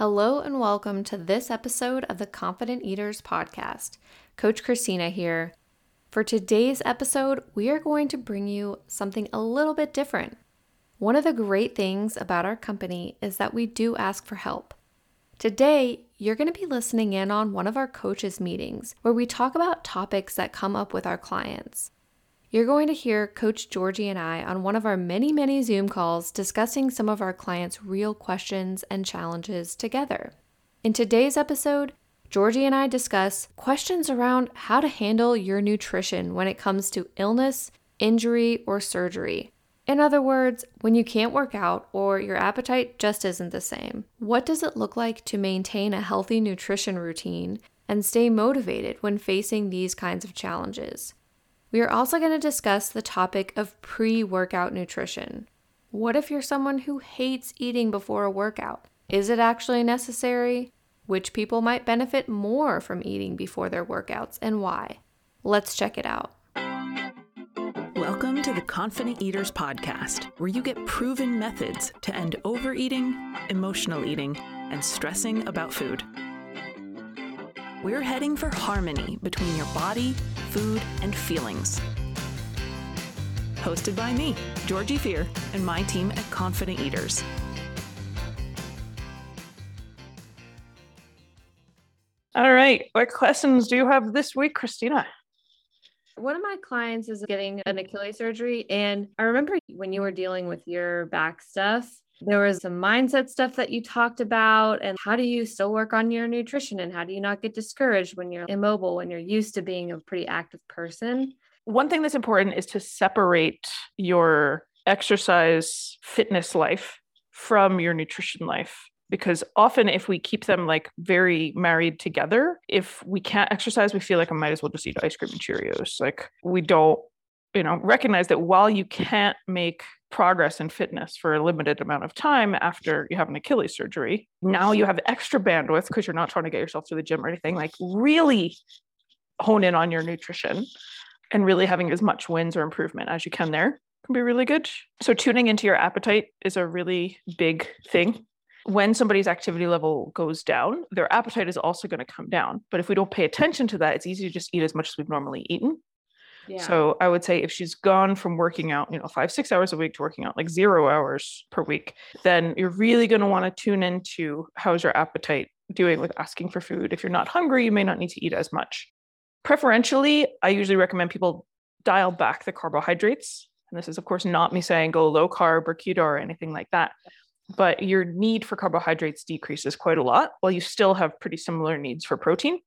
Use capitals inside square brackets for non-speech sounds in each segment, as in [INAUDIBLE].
Hello and welcome to this episode of the Confident Eaters podcast. Coach Christina here. For today's episode, we are going to bring you something a little bit different. One of the great things about our company is that we do ask for help. Today, you're going to be listening in on one of our coaches' meetings where we talk about topics that come up with our clients. You're going to hear Coach Georgie and I on one of our many, many Zoom calls discussing some of our clients' real questions and challenges together. In today's episode, Georgie and I discuss questions around how to handle your nutrition when it comes to illness, injury, or surgery. In other words, when you can't work out or your appetite just isn't the same, what does it look like to maintain a healthy nutrition routine and stay motivated when facing these kinds of challenges? We are also going to discuss the topic of pre workout nutrition. What if you're someone who hates eating before a workout? Is it actually necessary? Which people might benefit more from eating before their workouts and why? Let's check it out. Welcome to the Confident Eaters Podcast, where you get proven methods to end overeating, emotional eating, and stressing about food. We're heading for harmony between your body, food, and feelings. Hosted by me, Georgie Fear, and my team at Confident Eaters. All right. What questions do you have this week, Christina? One of my clients is getting an Achilles surgery. And I remember when you were dealing with your back stuff, there was some mindset stuff that you talked about. And how do you still work on your nutrition? And how do you not get discouraged when you're immobile, when you're used to being a pretty active person? One thing that's important is to separate your exercise fitness life from your nutrition life because often if we keep them like very married together if we can't exercise we feel like i might as well just eat ice cream and cheerios like we don't you know recognize that while you can't make progress in fitness for a limited amount of time after you have an achilles surgery now you have extra bandwidth because you're not trying to get yourself to the gym or anything like really hone in on your nutrition and really having as much wins or improvement as you can there can be really good so tuning into your appetite is a really big thing when somebody's activity level goes down, their appetite is also going to come down. But if we don't pay attention to that, it's easy to just eat as much as we've normally eaten. Yeah. So I would say if she's gone from working out, you know, five, six hours a week to working out like zero hours per week, then you're really going to want to tune into how's your appetite doing with asking for food. If you're not hungry, you may not need to eat as much. Preferentially, I usually recommend people dial back the carbohydrates. And this is, of course, not me saying go low carb or keto or anything like that. But your need for carbohydrates decreases quite a lot while you still have pretty similar needs for protein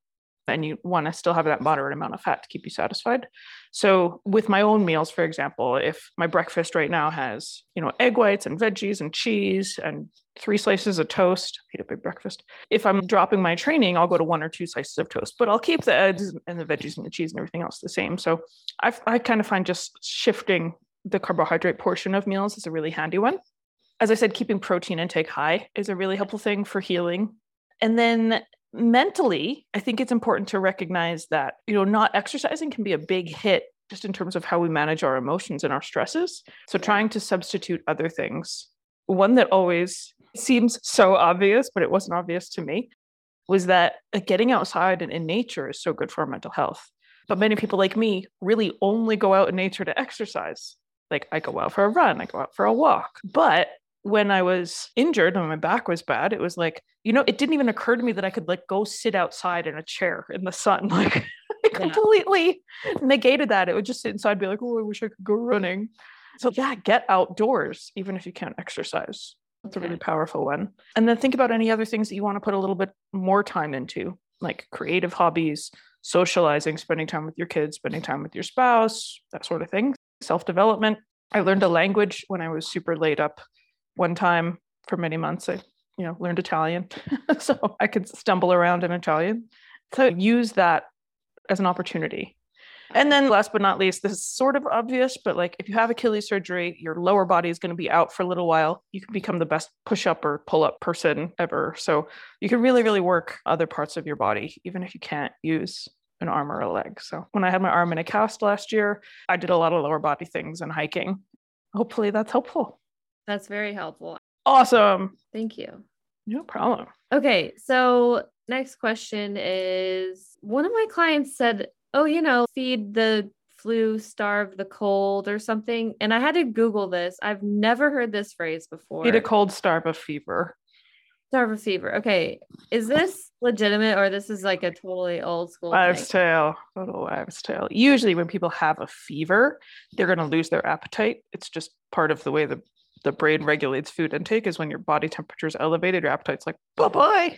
and you want to still have that moderate amount of fat to keep you satisfied. So with my own meals, for example, if my breakfast right now has, you know, egg whites and veggies and cheese and three slices of toast, I eat a big breakfast. If I'm dropping my training, I'll go to one or two slices of toast, but I'll keep the eggs and the veggies and the cheese and everything else the same. So I, I kind of find just shifting the carbohydrate portion of meals is a really handy one. As I said, keeping protein intake high is a really helpful thing for healing. And then mentally, I think it's important to recognize that, you know, not exercising can be a big hit just in terms of how we manage our emotions and our stresses. So trying to substitute other things. One that always seems so obvious, but it wasn't obvious to me, was that uh, getting outside and in nature is so good for our mental health. But many people like me really only go out in nature to exercise. Like I go out for a run, I go out for a walk. But when I was injured and my back was bad, it was like, you know, it didn't even occur to me that I could like go sit outside in a chair in the sun. [LAUGHS] Like I completely negated that. It would just sit inside, be like, oh, I wish I could go running. So yeah, get outdoors, even if you can't exercise. That's okay. a really powerful one. And then think about any other things that you want to put a little bit more time into, like creative hobbies, socializing, spending time with your kids, spending time with your spouse, that sort of thing. Self development. I learned a language when I was super laid up one time for many months. I, you know, learned Italian, [LAUGHS] so I could stumble around in Italian. So use that as an opportunity. And then last but not least, this is sort of obvious, but like if you have Achilles surgery, your lower body is going to be out for a little while. You can become the best push up or pull up person ever. So you can really, really work other parts of your body, even if you can't use an arm or a leg. So when I had my arm in a cast last year, I did a lot of lower body things and hiking. Hopefully that's helpful. That's very helpful. Awesome. Thank you. No problem. Okay, so next question is one of my clients said, "Oh, you know, feed the flu, starve the cold or something." And I had to google this. I've never heard this phrase before. Feed a cold, starve a fever. Starve a fever. Okay, is this legitimate or this is like a totally old school Wives' thing? tale. Total wives' tale. Usually, when people have a fever, they're going to lose their appetite. It's just part of the way the the brain regulates food intake. Is when your body temperature is elevated, your appetite's like bye bye.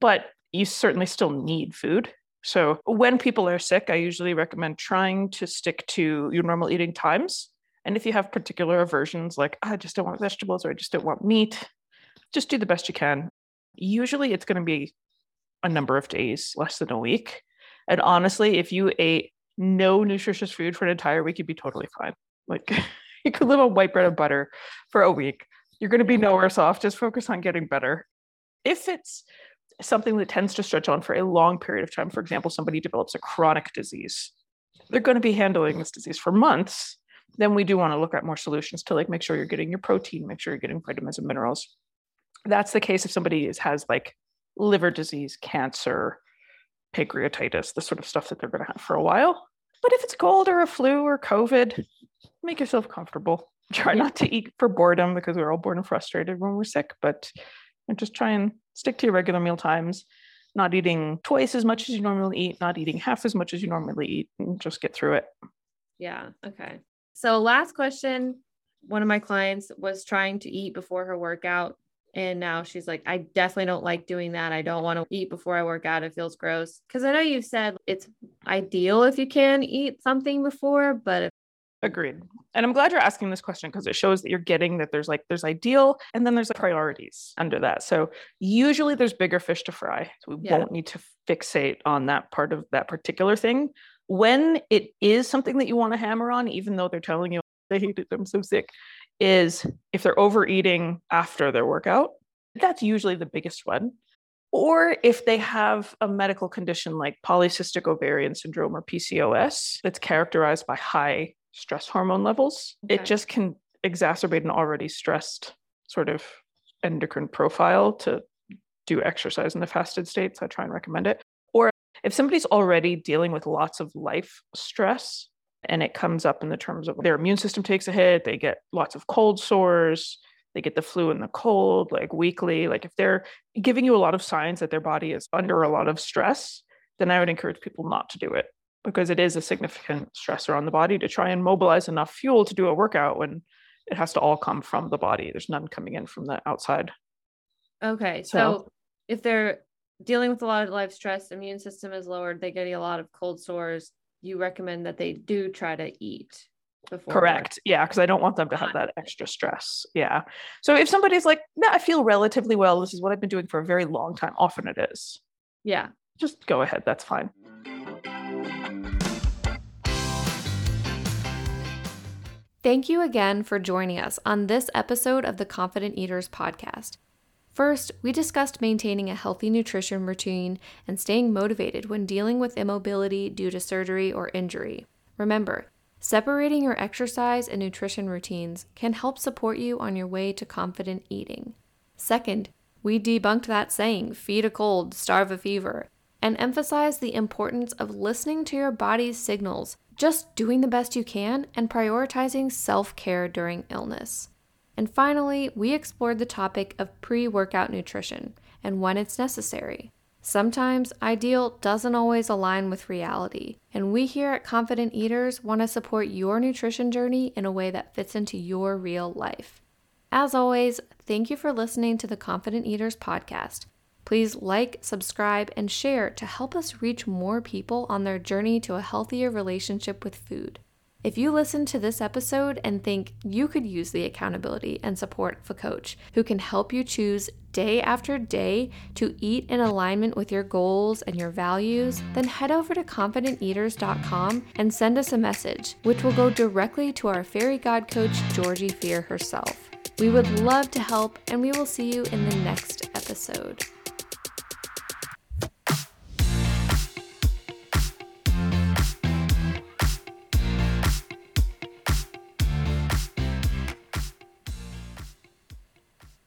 But you certainly still need food. So when people are sick, I usually recommend trying to stick to your normal eating times. And if you have particular aversions, like I just don't want vegetables or I just don't want meat, just do the best you can. Usually, it's going to be a number of days, less than a week. And honestly, if you ate no nutritious food for an entire week, you'd be totally fine. Like [LAUGHS] you [LAUGHS] could live on white bread and butter for a week. You're going to be no worse off. Just focus on getting better. If it's something that tends to stretch on for a long period of time, for example, somebody develops a chronic disease, they're going to be handling this disease for months. Then we do want to look at more solutions to like make sure you're getting your protein, make sure you're getting vitamins and minerals. That's the case if somebody is, has like liver disease, cancer, pancreatitis, the sort of stuff that they're going to have for a while. But if it's cold or a flu or COVID, make yourself comfortable. [LAUGHS] Try Yeah. not to eat for boredom because we're all bored and frustrated when we're sick, but just try and stick to your regular meal times, not eating twice as much as you normally eat, not eating half as much as you normally eat, and just get through it. Yeah. Okay. So, last question. One of my clients was trying to eat before her workout. And now she's like, I definitely don't like doing that. I don't want to eat before I work out. It feels gross. Cause I know you've said it's ideal if you can eat something before, but if, Agreed. And I'm glad you're asking this question because it shows that you're getting that there's like there's ideal and then there's like priorities under that. So usually there's bigger fish to fry. So we Yeah. won't need to fixate on that part of that particular thing. When it is something that you want to hammer on, even though they're telling you they hate it, I'm so sick, is if they're overeating after their workout. That's usually the biggest one. Or if they have a medical condition like polycystic ovarian syndrome or PCOS that's characterized by high stress hormone levels, Okay. it just can exacerbate an already stressed sort of endocrine profile to do exercise in the fasted state. So I try and recommend it. Or if somebody's already dealing with lots of life stress and it comes up in the terms of their immune system takes a hit, they get lots of cold sores, they get the flu and the cold like weekly. Like if they're giving you a lot of signs that their body is under a lot of stress, then I would encourage people not to do it because it is a significant stressor on the body to try and mobilize enough fuel to do a workout when it has to all come from the body. There's none coming in from the outside. okay. So- So, if they're dealing with a lot of life stress, immune system is lowered, they get a lot of cold sores, you recommend that they do try to eat before. Correct. Yeah, because I don't want them to have that extra stress. Yeah. So if somebody's like, nah, I feel relatively well, this is what I've been doing for a very long time, often it is. Yeah. Just go ahead. That's fine. Thank you again for joining us on this episode of the Confident Eaters podcast. First, we discussed maintaining a healthy nutrition routine and staying motivated when dealing with immobility due to surgery or injury. Remember, separating your exercise and nutrition routines can help support you on your way to confident eating. Second, we debunked that saying, feed a cold, starve a fever, and emphasized the importance of listening to your body's signals, just doing the best you can, and prioritizing self care during illness. And finally, we explored the topic of pre workout nutrition and when it's necessary. Sometimes ideal doesn't always align with reality, and we here at Confident Eaters want to support your nutrition journey in a way that fits into your real life. As always, thank you for listening to the Confident Eaters podcast. Please like, subscribe, and share to help us reach more people on their journey to a healthier relationship with food. If you listen to this episode and think you could use the accountability and support of a coach who can help you choose day after day to eat in alignment with your goals and your values, then head over to confidenteaters.com and send us a message, which will go directly to our fairy god coach, Georgie Fear herself. We would love to help, and we will see you in the next episode.